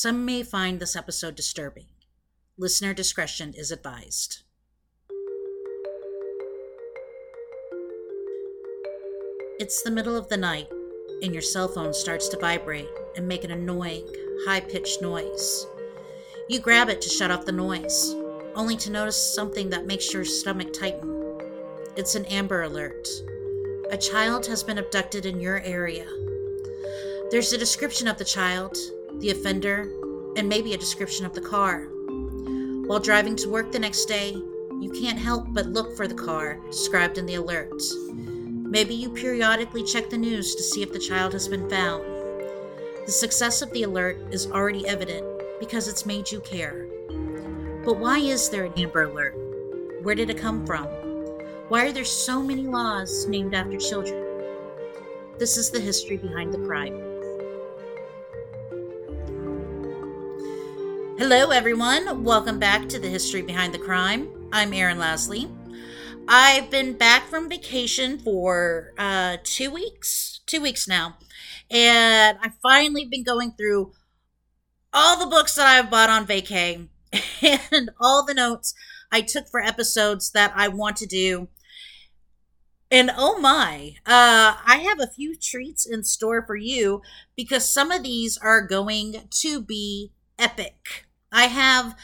Some may find this episode disturbing. Listener discretion is advised. It's the middle of the night, and your cell phone starts to vibrate and make an annoying, high pitched noise. You grab it to shut off the noise, only to notice something that makes your stomach tighten. It's an Amber Alert. A child has been abducted in your area. There's a description of the child, the offender, and maybe a description of the car. While driving to work the next day, you can't help but look for the car described in the alert. Maybe you periodically check the news to see if the child has been found. The success of the alert is already evident because it's made you care. But why is there an Amber Alert? Where did it come from? Why are there so many laws named after children? This is the history behind the crime. Hello, everyone. Welcome back to the History Behind the Crime. I'm Erin Lasley. I've been back from vacation for uh, two weeks, two weeks now, and I've finally been going through all the books that I've bought on vacay and all the notes I took for episodes that I want to do. And oh my, uh, I have a few treats in store for you because some of these are going to be epic. I have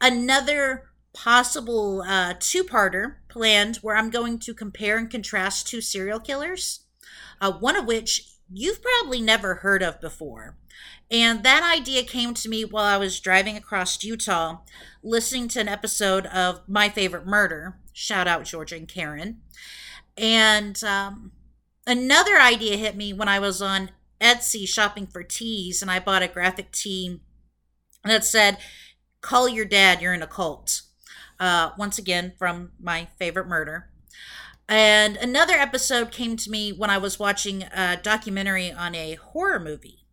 another possible uh, two parter planned where I'm going to compare and contrast two serial killers, uh, one of which you've probably never heard of before. And that idea came to me while I was driving across Utah, listening to an episode of My Favorite Murder. Shout out Georgia and Karen. And um, another idea hit me when I was on Etsy shopping for teas, and I bought a graphic tee that said, Call your dad, you're in a cult uh, once again from my favorite murder. And another episode came to me when I was watching a documentary on a horror movie.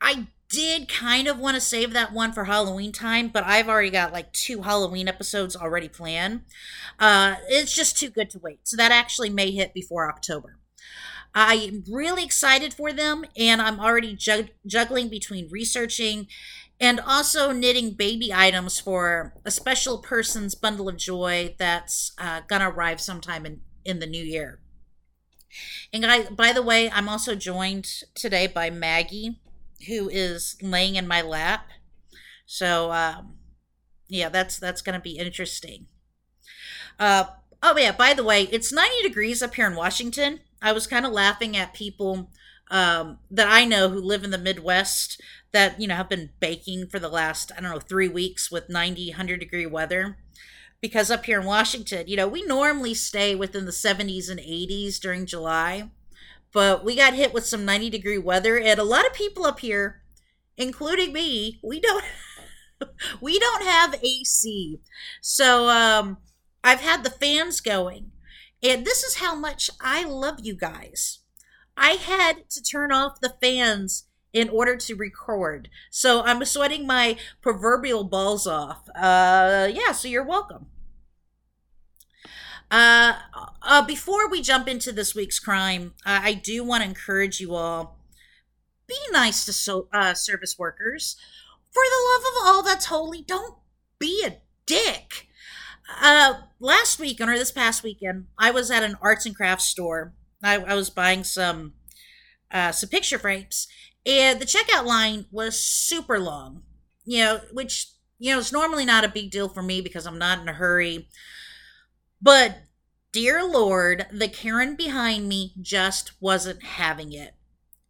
I did kind of want to save that one for Halloween time, but I've already got like two Halloween episodes already planned. Uh, it's just too good to wait. So that actually may hit before October. I'm really excited for them, and I'm already jug- juggling between researching and also knitting baby items for a special person's bundle of joy that's uh, gonna arrive sometime in, in the new year. And I, by the way, I'm also joined today by Maggie, who is laying in my lap. So, um, yeah, that's that's gonna be interesting. Uh, oh yeah, by the way, it's 90 degrees up here in Washington. I was kind of laughing at people um, that I know who live in the Midwest that you know have been baking for the last i don't know three weeks with 90 100 degree weather. Because up here in washington you know we normally stay within the 70s and 80s during july but we got hit with some 90 degree weather and a lot of people up here including me we don't we don't have ac so um i've had the fans going and this is how much i love you guys. I had to turn off the fans in order to record. So I'm sweating my proverbial balls off. Uh, yeah, so you're welcome. Uh, uh, before we jump into this week's crime, I do want to encourage you all be nice to so, uh, service workers. For the love of all that's holy, don't be a dick. Uh, last weekend or this past weekend, I was at an arts and crafts store. I, I was buying some uh, some picture frames, and the checkout line was super long, you know, which, you know, is normally not a big deal for me because I'm not in a hurry. But dear Lord, the Karen behind me just wasn't having it.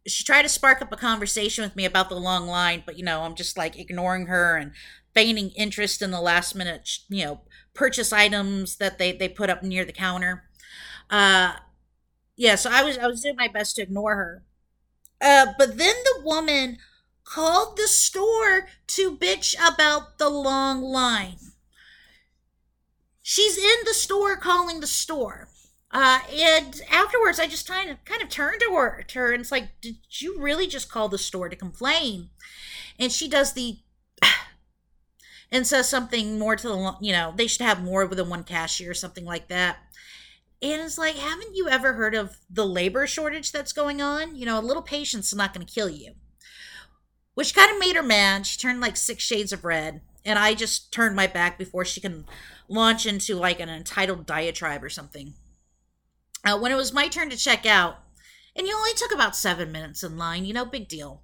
She tried to spark up a conversation with me about the long line, but, you know, I'm just like ignoring her and feigning interest in the last minute, you know, purchase items that they, they put up near the counter. Uh, yeah, so I was I was doing my best to ignore her. Uh, but then the woman called the store to bitch about the long line. She's in the store calling the store. Uh, and afterwards, I just kind of kind of turned to her, to her and it's like, did you really just call the store to complain? And she does the and says something more to the you know they should have more than one cashier or something like that. And it's like, haven't you ever heard of the labor shortage that's going on? You know, a little patience is not going to kill you. which kind of made her mad. She turned like six shades of red, and I just turned my back before she can launch into like an entitled diatribe or something. Uh, when it was my turn to check out, and you only took about seven minutes in line, you know, big deal.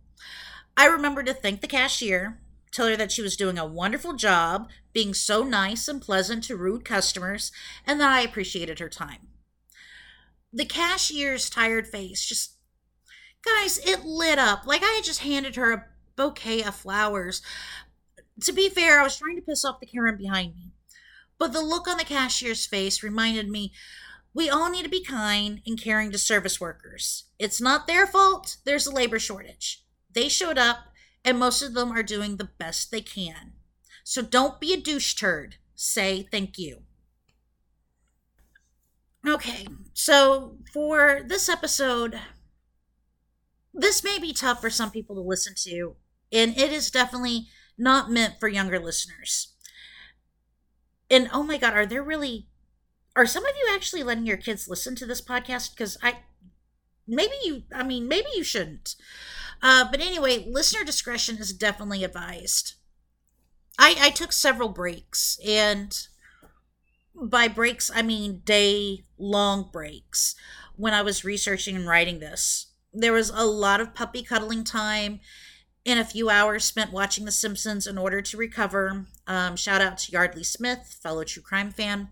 I remember to thank the cashier, tell her that she was doing a wonderful job, being so nice and pleasant to rude customers, and that I appreciated her time. The cashier's tired face just, guys, it lit up like I had just handed her a bouquet of flowers. To be fair, I was trying to piss off the Karen behind me. But the look on the cashier's face reminded me we all need to be kind and caring to service workers. It's not their fault, there's a labor shortage. They showed up, and most of them are doing the best they can. So don't be a douche turd. Say thank you. Okay, so for this episode, this may be tough for some people to listen to, and it is definitely not meant for younger listeners. And oh my God, are there really are some of you actually letting your kids listen to this podcast? Because I maybe you I mean maybe you shouldn't. Uh, but anyway, listener discretion is definitely advised. I, I took several breaks, and by breaks I mean day long breaks when I was researching and writing this. There was a lot of puppy cuddling time and a few hours spent watching The Simpsons in order to recover. Um, shout out to Yeardley Smith, fellow true crime fan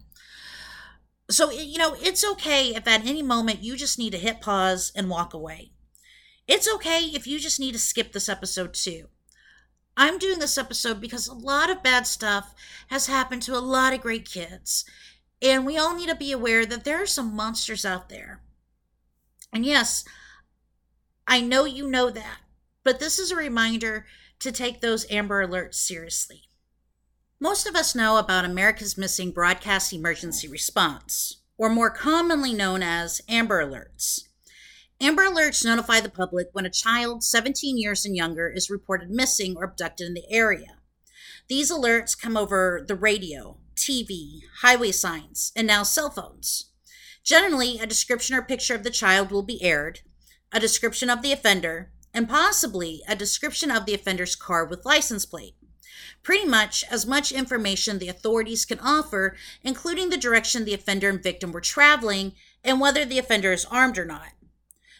so you know it's okay if at any moment you just need to hit pause and walk away it's okay if you just need to skip this episode too i'm doing this episode because a lot of bad stuff has happened to a lot of great kids. And we all need to be aware that there are some monsters out there. And yes i know you know that but this is a reminder to take those amber alerts seriously. Most of us know about America's Missing Broadcast Emergency Response, or more commonly known as Amber Alerts. Amber Alerts notify the public when a child 17 years and younger is reported missing or abducted in the area. These alerts come over the radio, TV, highway signs, and now cell phones. Generally, a description or picture of the child will be aired, a description of the offender, and possibly a description of the offender's car with license plate pretty much as much information the authorities can offer, including the direction the offender and victim were traveling and whether the offender is armed or not.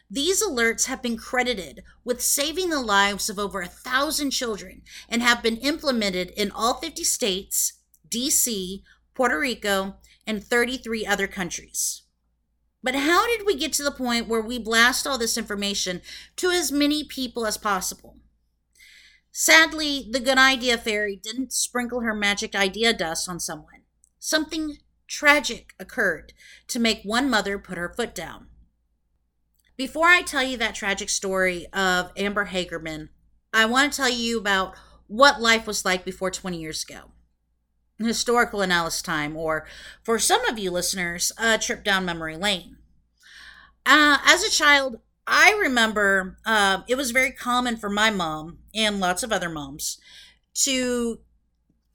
These alerts have been credited with saving the lives of over a thousand children and have been implemented in all 50 states, DC, Puerto Rico, and 33 other countries. But how did we get to the point where we blast all this information to as many people as possible? Sadly, the good idea fairy didn't sprinkle her magic idea dust on someone. Something tragic occurred to make one mother put her foot down. Before I tell you that tragic story of Amber Hagerman, I want to tell you about what life was like before 20 years ago. Historical analysis time, or for some of you listeners, a trip down memory lane. Uh, as a child, I remember uh, it was very common for my mom and lots of other moms to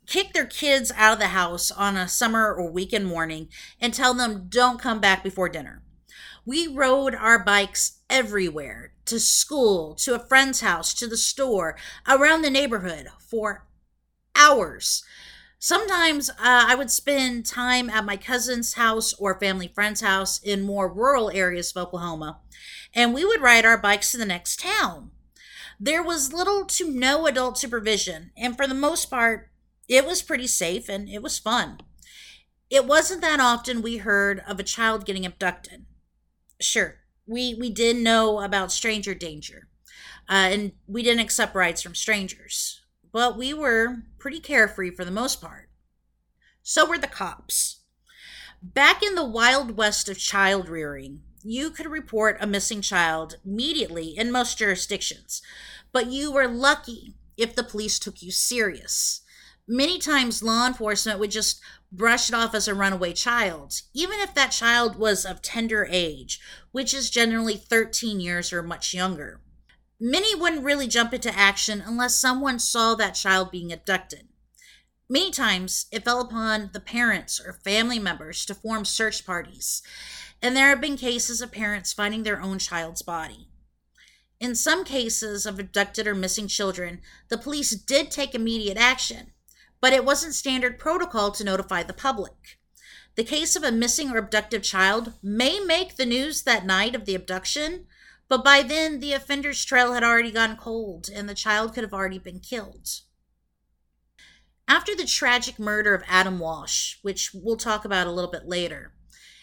kick their kids out of the house on a summer or weekend morning and tell them don't come back before dinner. We rode our bikes everywhere to school, to a friend's house, to the store, around the neighborhood for hours. Sometimes uh, I would spend time at my cousin's house or family friend's house in more rural areas of Oklahoma and we would ride our bikes to the next town. There was little to no adult supervision, and for the most part, it was pretty safe and it was fun. It wasn't that often we heard of a child getting abducted. Sure, we, we did know about stranger danger, uh, and we didn't accept rides from strangers, but we were pretty carefree for the most part. So were the cops. Back in the wild west of child rearing, you could report a missing child immediately in most jurisdictions, but you were lucky if the police took you serious. Many times, law enforcement would just brush it off as a runaway child, even if that child was of tender age, which is generally 13 years or much younger. Many wouldn't really jump into action unless someone saw that child being abducted. Many times, it fell upon the parents or family members to form search parties and there have been cases of parents finding their own child's body. In some cases of abducted or missing children, the police did take immediate action, but it wasn't standard protocol to notify the public. The case of a missing or abducted child may make the news that night of the abduction, but by then the offender's trail had already gone cold and the child could have already been killed. After the tragic murder of Adam Walsh, which we'll talk about a little bit later,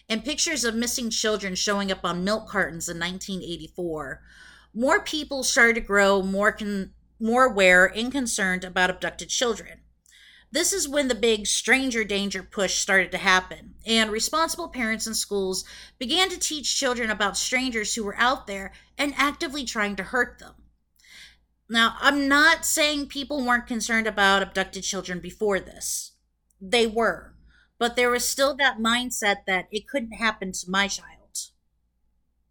and pictures of missing children showing up on milk cartons in 1984, more people started to grow more con- more aware and concerned about abducted children. This is when the big stranger danger push started to happen, and responsible parents and schools began to teach children about strangers who were out there and actively trying to hurt them. Now, I'm not saying people weren't concerned about abducted children before this. They were. But there was still that mindset that it couldn't happen to my child.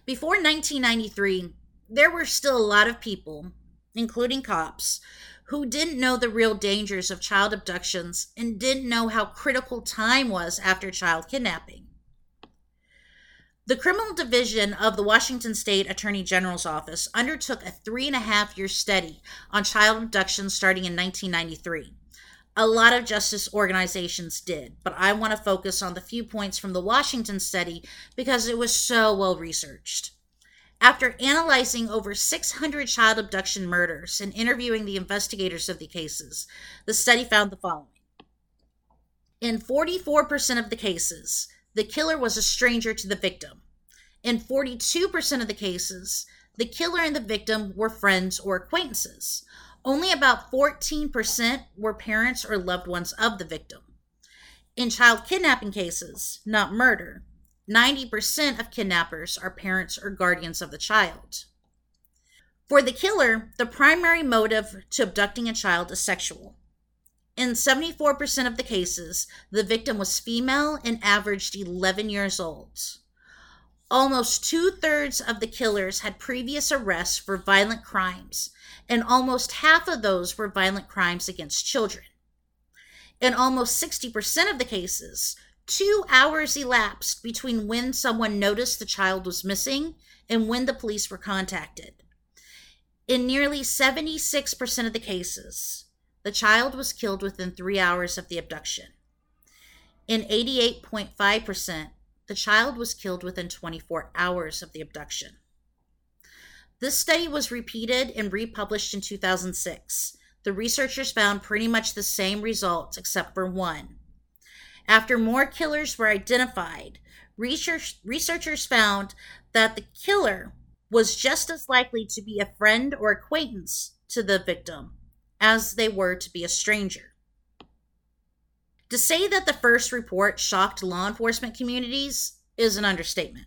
Before 1993, there were still a lot of people, including cops, who didn't know the real dangers of child abductions and didn't know how critical time was after child kidnapping. The Criminal Division of the Washington State Attorney General's Office undertook a three and a half year study on child abductions starting in 1993. A lot of justice organizations did, but I want to focus on the few points from the Washington study because it was so well researched. After analyzing over 600 child abduction murders and interviewing the investigators of the cases, the study found the following. In 44% of the cases, the killer was a stranger to the victim. In 42% of the cases, the killer and the victim were friends or acquaintances. Only about 14% were parents or loved ones of the victim. In child kidnapping cases, not murder, 90% of kidnappers are parents or guardians of the child. For the killer, the primary motive to abducting a child is sexual. In 74% of the cases, the victim was female and averaged 11 years old. Almost two thirds of the killers had previous arrests for violent crimes, and almost half of those were violent crimes against children. In almost 60% of the cases, two hours elapsed between when someone noticed the child was missing and when the police were contacted. In nearly 76% of the cases, the child was killed within three hours of the abduction. In 88.5%, the child was killed within 24 hours of the abduction. This study was repeated and republished in 2006. The researchers found pretty much the same results except for one. After more killers were identified, research, researchers found that the killer was just as likely to be a friend or acquaintance to the victim as they were to be a stranger. To say that the first report shocked law enforcement communities is an understatement.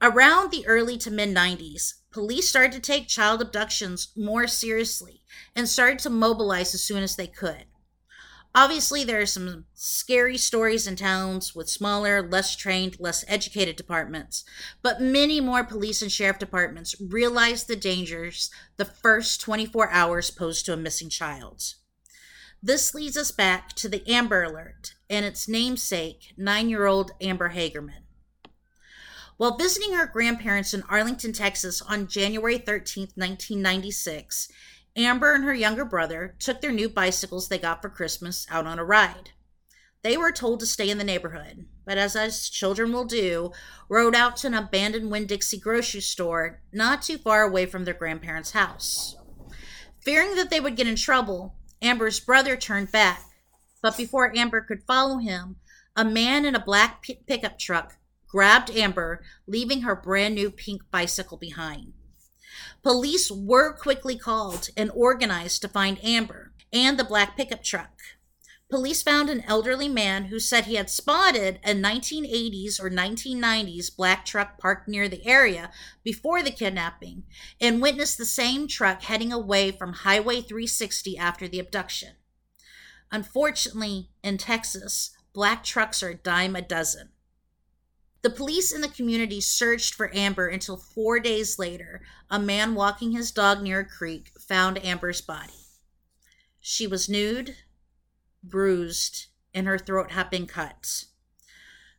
Around the early to mid 90s, police started to take child abductions more seriously and started to mobilize as soon as they could. Obviously, there are some scary stories in towns with smaller, less trained, less educated departments, but many more police and sheriff departments realize the dangers the first 24 hours posed to a missing child. This leads us back to the Amber Alert and its namesake, nine year old Amber Hagerman. While visiting her grandparents in Arlington, Texas on January 13, 1996, Amber and her younger brother took their new bicycles they got for Christmas out on a ride. They were told to stay in the neighborhood, but as us children will do, rode out to an abandoned Winn Dixie grocery store not too far away from their grandparents' house. Fearing that they would get in trouble, Amber's brother turned back, but before Amber could follow him, a man in a black pickup truck grabbed Amber, leaving her brand new pink bicycle behind. Police were quickly called and organized to find Amber and the black pickup truck. Police found an elderly man who said he had spotted a 1980s or 1990s black truck parked near the area before the kidnapping and witnessed the same truck heading away from Highway 360 after the abduction. Unfortunately, in Texas, black trucks are a dime a dozen. The police in the community searched for Amber until four days later, a man walking his dog near a creek found Amber's body. She was nude, bruised, and her throat had been cut.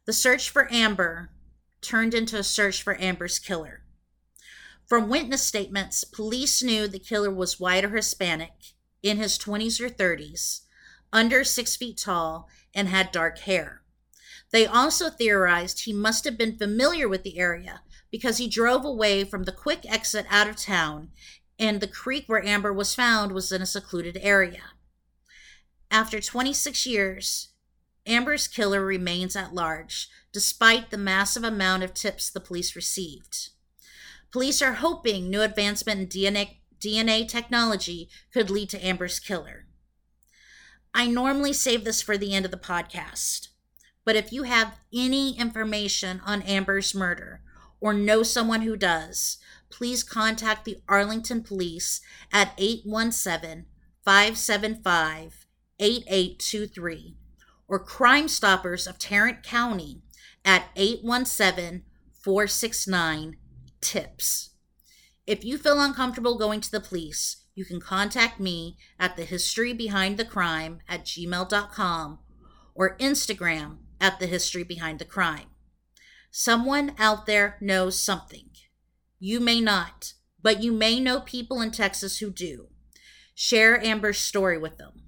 The search for Amber turned into a search for Amber's killer. From witness statements, police knew the killer was white or Hispanic, in his 20s or 30s, under six feet tall, and had dark hair. They also theorized he must have been familiar with the area because he drove away from the quick exit out of town, and the creek where Amber was found was in a secluded area. After 26 years, Amber's killer remains at large, despite the massive amount of tips the police received. Police are hoping new advancement in DNA, DNA technology could lead to Amber's killer. I normally save this for the end of the podcast, but if you have any information on Amber's murder or know someone who does, please contact the Arlington Police at 817 575 8823 or Crime Stoppers of Tarrant County at 817 469 TIPS. If you feel uncomfortable going to the police, you can contact me at the history behind the crime at gmail.com or Instagram at the history behind the crime. Someone out there knows something. You may not, but you may know people in Texas who do. Share Amber's story with them.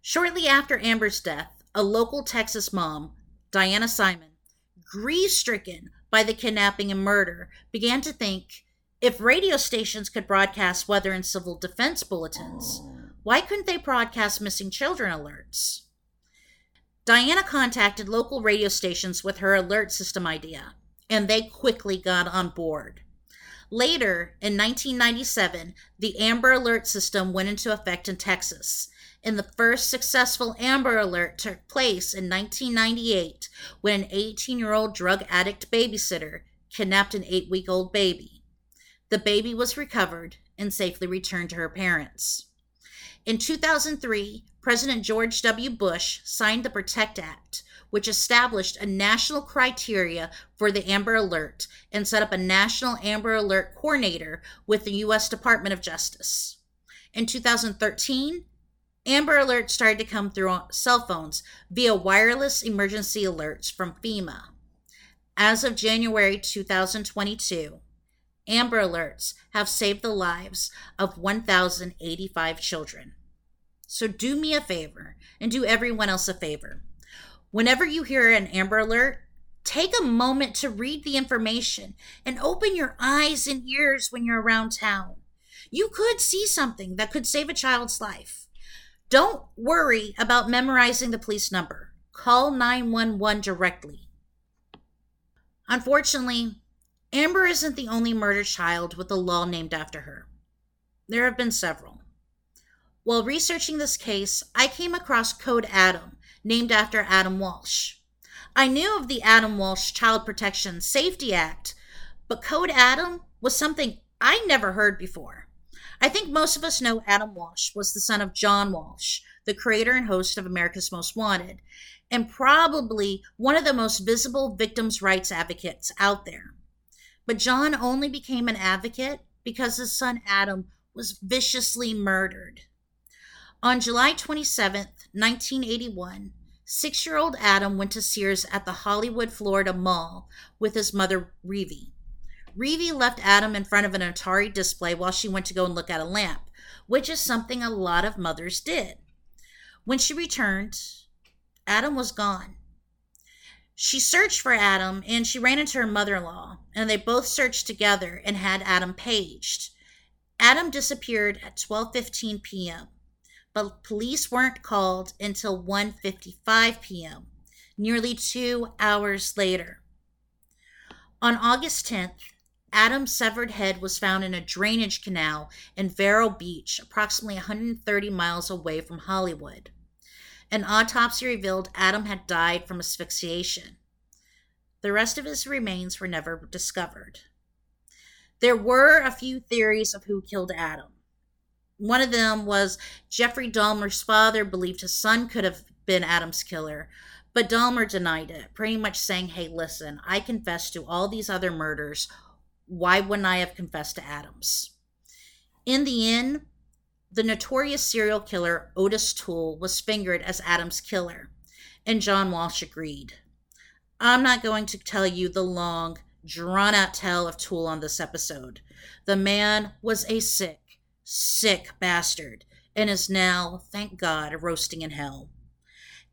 Shortly after Amber's death, a local Texas mom, Diana Simone, grief stricken by the kidnapping and murder, began to think if radio stations could broadcast weather and civil defense bulletins, why couldn't they broadcast missing children alerts? Diana contacted local radio stations with her alert system idea, and they quickly got on board. Later, in 1997, the Amber Alert system went into effect in Texas, and the first successful Amber Alert took place in 1998 when an 18 year old drug addict babysitter kidnapped an eight week old baby. The baby was recovered and safely returned to her parents. In 2003, President George W. Bush signed the Protect Act, which established a national criteria for the Amber Alert and set up a national Amber Alert coordinator with the U.S. Department of Justice. In 2013, Amber Alert started to come through cell phones via wireless emergency alerts from FEMA. As of January 2022, Amber Alerts have saved the lives of 1,085 children. So do me a favor and do everyone else a favor. Whenever you hear an Amber Alert, take a moment to read the information and open your eyes and ears when you're around town. You could see something that could save a child's life. Don't worry about memorizing the police number. Call 911 directly. Unfortunately, Amber isn't the only murdered child with a law named after her. There have been several. While researching this case, I came across Code Adam, named after Adam Walsh. I knew of the Adam Walsh Child Protection Safety Act, but Code Adam was something I never heard before. I think most of us know Adam Walsh was the son of John Walsh, the creator and host of America's Most Wanted, and probably one of the most visible victims' rights advocates out there. But John only became an advocate because his son Adam was viciously murdered. On July 27, 1981, six year old Adam went to Sears at the Hollywood, Florida Mall with his mother, Revé. Revé left Adam in front of an Atari display while she went to go and look at a lamp, which is something a lot of mothers did. When she returned, Adam was gone. She searched for Adam and she ran into her mother in law, and they both searched together and had Adam paged. Adam disappeared at 12:15 p.m., but police weren't called until 1:55 p.m., nearly 2 hours later. On August 10th, Adam's severed head was found in a drainage canal in Vero Beach, approximately 130 miles away from Hollywood. An autopsy revealed Adam had died from asphyxiation. The rest of his remains were never discovered. There were a few theories of who killed Adam. One of them was Jeffrey Dahmer's father believed his son could have been Adam's killer, but Dahmer denied it, pretty much saying, Hey, listen, I confessed to all these other murders why wouldn't I have confessed to Adams? In the end, the notorious serial killer Otis Toole was fingered as Adams' killer, and John Walsh agreed. I'm not going to tell you the long, drawn out tale of Toole on this episode. The man was a sick, sick bastard and is now, thank God, roasting in hell.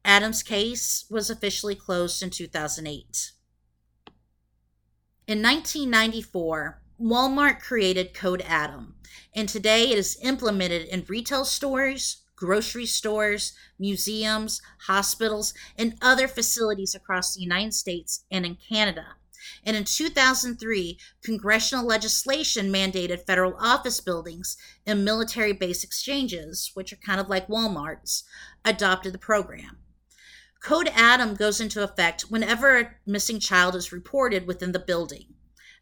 Adam's case was officially closed in 2008. In 1994, Walmart created Code Adam, and today it is implemented in retail stores, grocery stores, museums, hospitals, and other facilities across the United States and in Canada. And in 2003, congressional legislation mandated federal office buildings and military base exchanges, which are kind of like Walmart's, adopted the program. Code Adam goes into effect whenever a missing child is reported within the building.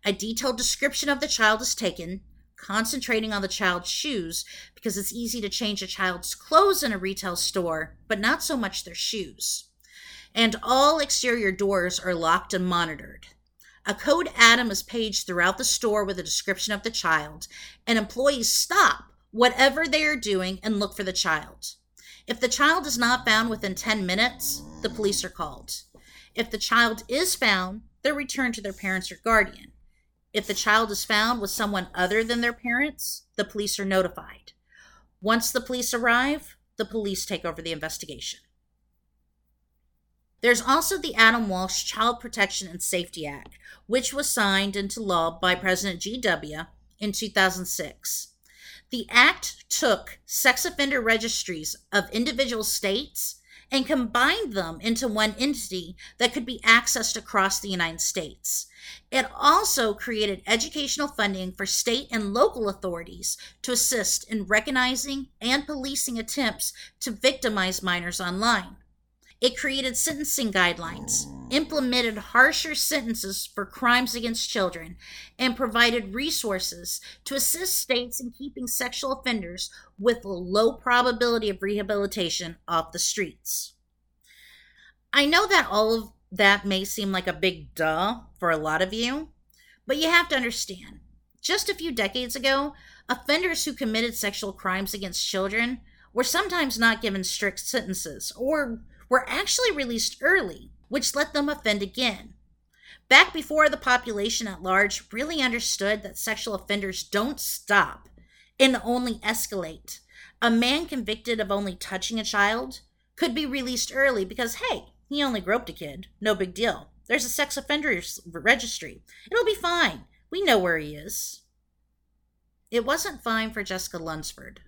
A detailed description of the child is taken, concentrating on the child's shoes because it's easy to change a child's clothes in a retail store, but not so much their shoes. And all exterior doors are locked and monitored. A code Adam is paged throughout the store with a description of the child, and employees stop whatever they are doing and look for the child. If the child is not found within 10 minutes, the police are called. If the child is found, they're returned to their parents or guardian. If the child is found with someone other than their parents, the police are notified. Once the police arrive, the police take over the investigation. There's also the Adam Walsh Child Protection and Safety Act, which was signed into law by President G.W. in 2006. The act took sex offender registries of individual states and combined them into one entity that could be accessed across the United States. It also created educational funding for state and local authorities to assist in recognizing and policing attempts to victimize minors online. It created sentencing guidelines, implemented harsher sentences for crimes against children, and provided resources to assist states in keeping sexual offenders with a low probability of rehabilitation off the streets. I know that all of that may seem like a big duh for a lot of you, but you have to understand just a few decades ago, offenders who committed sexual crimes against children were sometimes not given strict sentences or were actually released early, which let them offend again. Back before the population at large really understood that sexual offenders don't stop and only escalate, a man convicted of only touching a child could be released early because, hey, he only groped a kid. No big deal. There's a sex offenders registry. It'll be fine. We know where he is. It wasn't fine for Jessica Lunsford.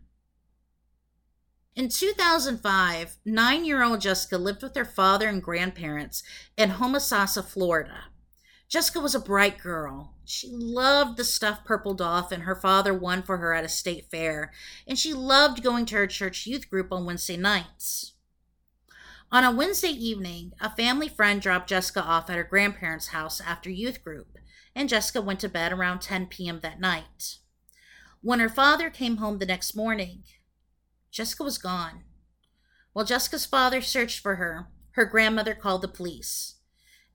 In 2005, nine year old Jessica lived with her father and grandparents in Homosassa, Florida. Jessica was a bright girl. She loved the stuffed purple dolphin her father won for her at a state fair, and she loved going to her church youth group on Wednesday nights. On a Wednesday evening, a family friend dropped Jessica off at her grandparents' house after youth group, and Jessica went to bed around 10 p.m. that night. When her father came home the next morning, Jessica was gone. While Jessica's father searched for her, her grandmother called the police.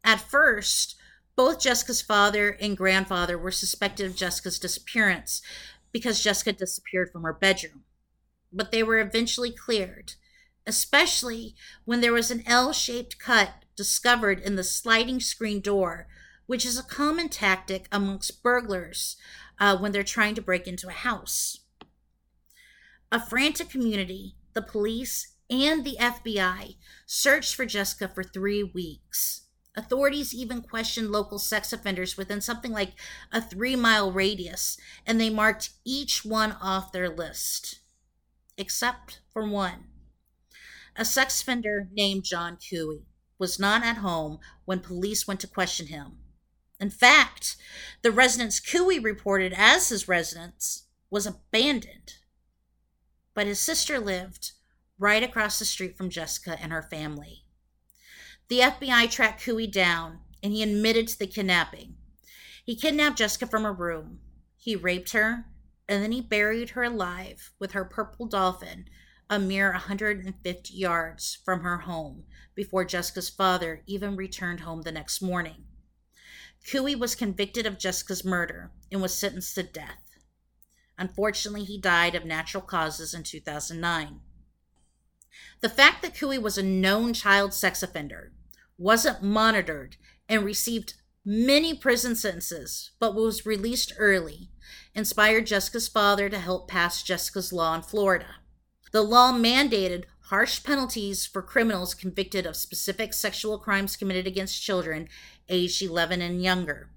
At first, both Jessica's father and grandfather were suspected of Jessica's disappearance because Jessica disappeared from her bedroom. But they were eventually cleared, especially when there was an L shaped cut discovered in the sliding screen door, which is a common tactic amongst burglars uh, when they're trying to break into a house. A frantic community, the police, and the FBI searched for Jessica for three weeks. Authorities even questioned local sex offenders within something like a three mile radius, and they marked each one off their list, except for one. A sex offender named John Couey was not at home when police went to question him. In fact, the residence Couey reported as his residence was abandoned but his sister lived right across the street from Jessica and her family. The FBI tracked Couey down and he admitted to the kidnapping. He kidnapped Jessica from her room. He raped her and then he buried her alive with her purple dolphin a mere 150 yards from her home before Jessica's father even returned home the next morning. Couey was convicted of Jessica's murder and was sentenced to death. Unfortunately, he died of natural causes in 2009. The fact that Couey was a known child sex offender, wasn't monitored, and received many prison sentences, but was released early, inspired Jessica's father to help pass Jessica's Law in Florida. The law mandated harsh penalties for criminals convicted of specific sexual crimes committed against children aged 11 and younger.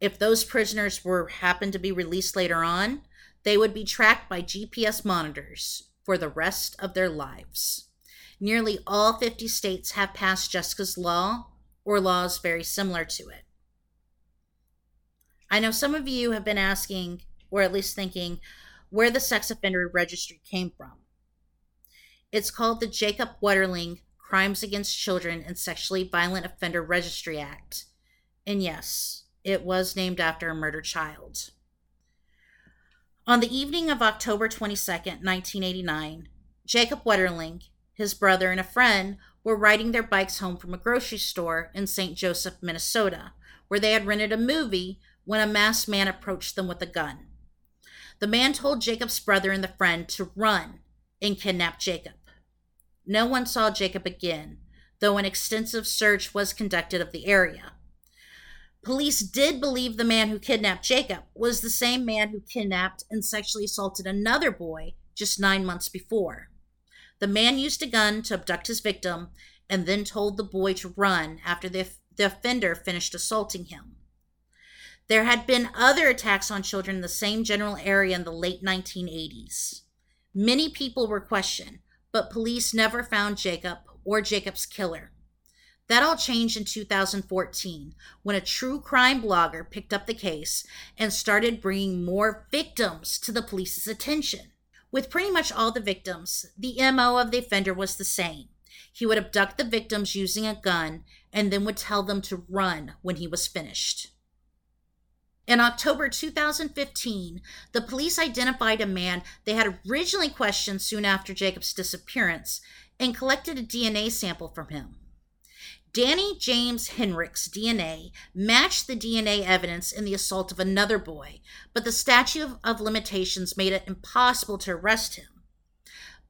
If those prisoners were happened to be released later on, they would be tracked by GPS monitors for the rest of their lives. Nearly all 50 states have passed Jessica's law or laws very similar to it. I know some of you have been asking, or at least thinking, where the sex offender registry came from. It's called the Jacob Wetterling Crimes Against Children and Sexually Violent Offender Registry Act. And yes, it was named after a murdered child. On the evening of October 22, 1989, Jacob Wetterling, his brother, and a friend were riding their bikes home from a grocery store in St. Joseph, Minnesota, where they had rented a movie when a masked man approached them with a gun. The man told Jacob's brother and the friend to run and kidnap Jacob. No one saw Jacob again, though an extensive search was conducted of the area. Police did believe the man who kidnapped Jacob was the same man who kidnapped and sexually assaulted another boy just nine months before. The man used a gun to abduct his victim and then told the boy to run after the, the offender finished assaulting him. There had been other attacks on children in the same general area in the late 1980s. Many people were questioned, but police never found Jacob or Jacob's killer. That all changed in 2014 when a true crime blogger picked up the case and started bringing more victims to the police's attention. With pretty much all the victims, the MO of the offender was the same. He would abduct the victims using a gun and then would tell them to run when he was finished. In October 2015, the police identified a man they had originally questioned soon after Jacob's disappearance and collected a DNA sample from him. Danny James Heinrich's DNA matched the DNA evidence in the assault of another boy, but the statute of limitations made it impossible to arrest him.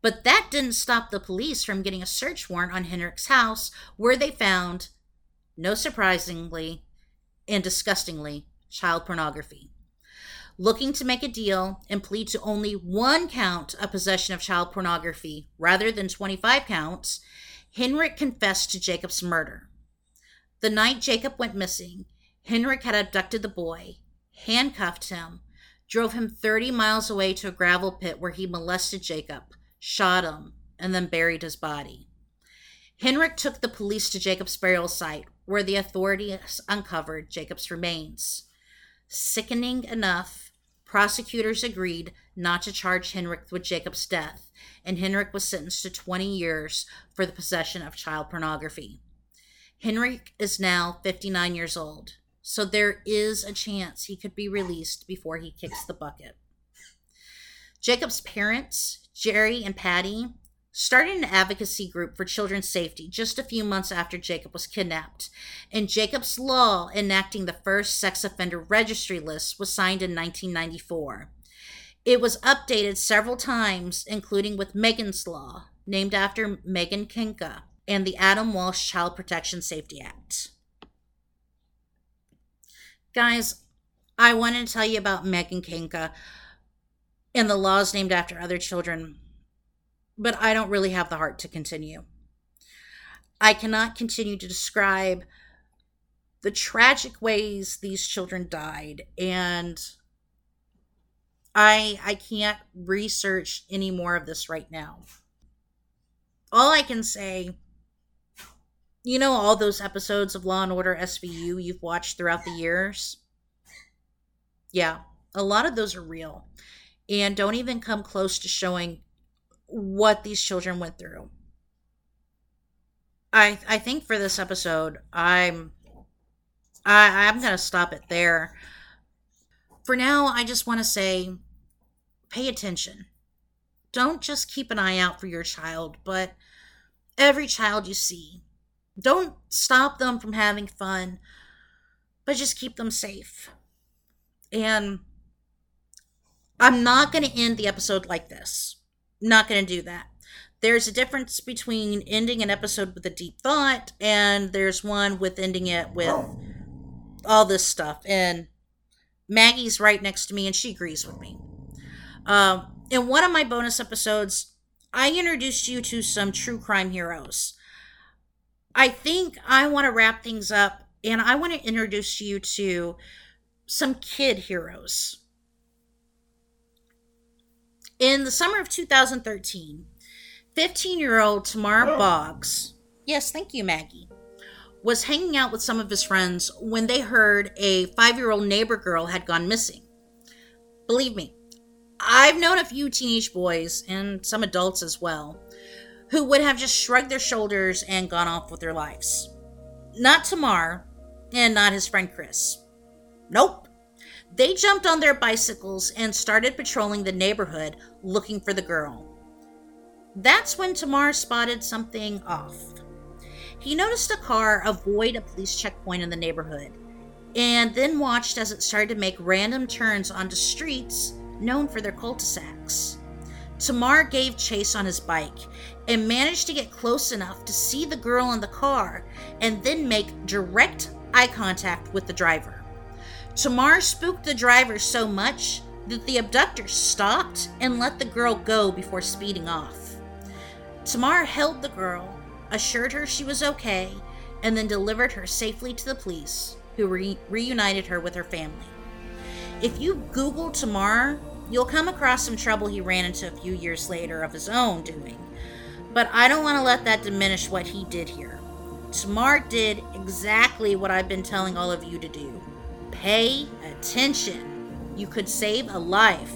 But that didn't stop the police from getting a search warrant on Heinrich's house, where they found, no surprisingly and disgustingly, child pornography. Looking to make a deal and plead to only one count of possession of child pornography rather than 25 counts, Heinrich confessed to Jacob's murder. The night Jacob went missing, Heinrich had abducted the boy, handcuffed him, drove him 30 miles away to a gravel pit where he molested Jacob, shot him, and then buried his body. Heinrich took the police to Jacob's burial site, where the authorities uncovered Jacob's remains. Sickening enough, prosecutors agreed not to charge Heinrich with Jacob's death, and Heinrich was sentenced to 20 years for the possession of child pornography. Heinrich is now 59 years old, so there is a chance he could be released before he kicks the bucket. Jacob's parents, Jerry and Patty, started an advocacy group for children's safety just a few months after Jacob was kidnapped. And Jacob's law enacting the first sex offender registry list was signed in 1994. It was updated several times, including with Megan's Law, named after Megan Kanka, and the Adam Walsh Child Protection Safety Act. Guys, I wanted to tell you about Megan Kanka and the laws named after other children but I don't really have the heart to continue. I cannot continue to describe the tragic ways these children died and I I can't research any more of this right now. All I can say you know all those episodes of Law and Order SVU you've watched throughout the years? Yeah, a lot of those are real and don't even come close to showing what these children went through. I I think for this episode, I'm I I'm gonna stop it there. For now, I just want to say, pay attention. Don't just keep an eye out for your child, but every child you see. Don't stop them from having fun, but just keep them safe. And I'm not going to end the episode like this. Not going to do that. There's a difference between ending an episode with a deep thought and there's one with ending it with all this stuff. And Maggie's right next to me and she agrees with me. Uh, in one of my bonus episodes, I introduced you to some true crime heroes. I think I want to wrap things up and I want to introduce you to some kid heroes. In the summer of 2013, 15 year old Tamara Boggs, yes, thank you, Maggie, was hanging out with some of his friends when they heard a five year old neighbor girl had gone missing. Believe me, I've known a few teenage boys, and some adults as well, who would have just shrugged their shoulders and gone off with their lives. Not Tamar, and not his friend Chris. Nope. They jumped on their bicycles and started patrolling the neighborhood looking for the girl. That's when Tamar spotted something off. He noticed a car avoid a police checkpoint in the neighborhood and then watched as it started to make random turns onto streets known for their cul-de-sacs. Tamar gave chase on his bike and managed to get close enough to see the girl in the car and then make direct eye contact with the driver. Tamar spooked the driver so much that the abductor stopped and let the girl go before speeding off. Tamar held the girl, assured her she was okay, and then delivered her safely to the police, who re- reunited her with her family. If you Google Tamar, you'll come across some trouble he ran into a few years later of his own doing. But I don't want to let that diminish what he did here. Tamar did exactly what I've been telling all of you to do pay attention. You could save a life.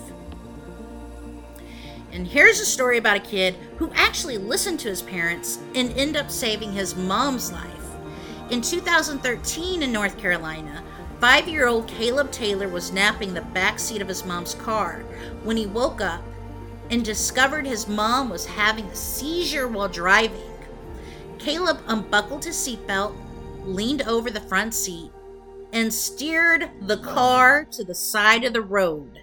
And here's a story about a kid who actually listened to his parents and ended up saving his mom's life. In 2013 in North Carolina, five year old Caleb Taylor was napping the back seat of his mom's car when he woke up and discovered his mom was having a seizure while driving. Caleb unbuckled his seatbelt, leaned over the front seat, and steered the car to the side of the road.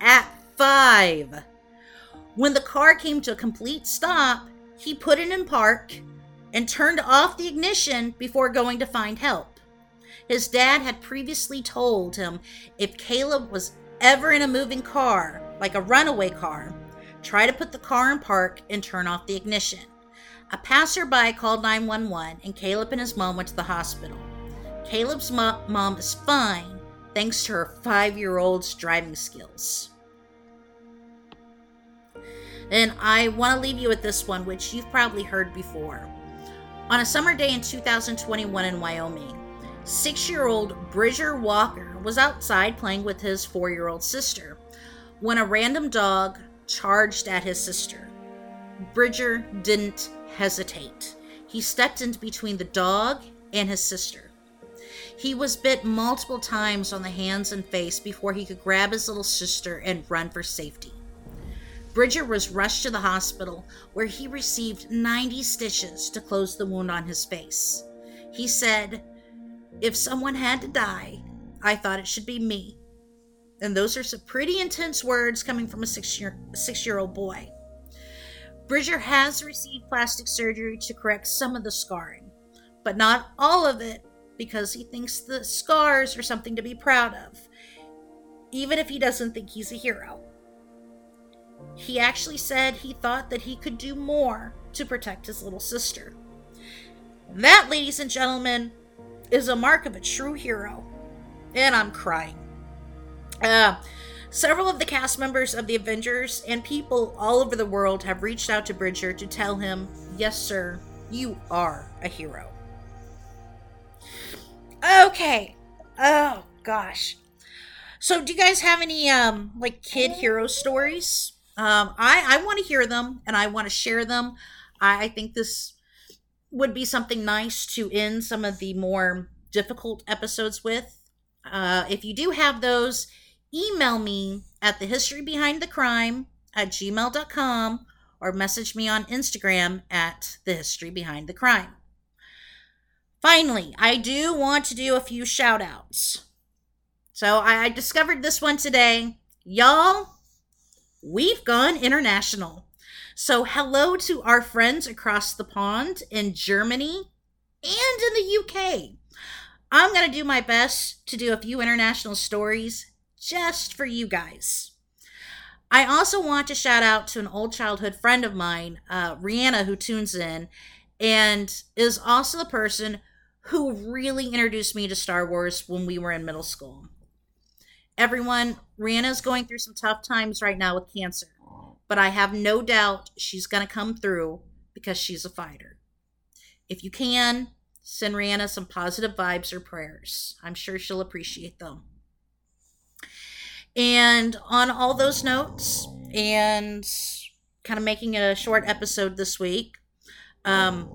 At five. When the car came to a complete stop, he put it in park and turned off the ignition before going to find help. His dad had previously told him if Caleb was ever in a moving car, like a runaway car, try to put the car in park and turn off the ignition. A passerby called 911 and Caleb and his mom went to the hospital. Caleb's mo- mom is fine thanks to her five year old's driving skills. And I want to leave you with this one, which you've probably heard before. On a summer day in 2021 in Wyoming, six year old Bridger Walker was outside playing with his four year old sister when a random dog charged at his sister. Bridger didn't hesitate. He stepped in between the dog and his sister. He was bit multiple times on the hands and face before he could grab his little sister and run for safety. Bridger was rushed to the hospital where he received 90 stitches to close the wound on his face. He said, If someone had to die, I thought it should be me. And those are some pretty intense words coming from a six year, six year old boy. Bridger has received plastic surgery to correct some of the scarring, but not all of it because he thinks the scars are something to be proud of, even if he doesn't think he's a hero. He actually said he thought that he could do more to protect his little sister. That, ladies and gentlemen, is a mark of a true hero. And I'm crying. Uh, Several of the cast members of the Avengers and people all over the world have reached out to Bridger to tell him, yes, sir, you are a hero. Okay. Oh, gosh. So, do you guys have any, um, like, kid hero stories? Um, I, I want to hear them and I want to share them. I, I think this would be something nice to end some of the more difficult episodes with. Uh, if you do have those, email me at the history behind the crime at gmail.com or message me on Instagram at the history behind the crime. Finally, I do want to do a few shout outs. So I discovered this one today. Y'all, we've gone international. So hello to our friends across the pond in Germany and in the UK. I'm going to do my best to do a few international stories just for you guys. I also want to shout out to an old childhood friend of mine, uh, Rihanna, who tunes in and is also the person who really introduced me to Star Wars when we were in middle school. Everyone, Rihanna's going through some tough times right now with cancer, but I have no doubt she's going to come through because she's a fighter. If you can, send Rihanna some positive vibes or prayers. I'm sure she'll appreciate them. And on all those notes, and kind of making a short episode this week, um,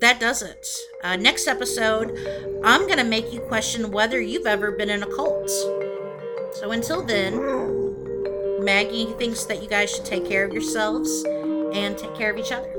that does it. Uh, next episode, I'm going to make you question whether you've ever been in a cult. So until then, Maggie thinks that you guys should take care of yourselves and take care of each other.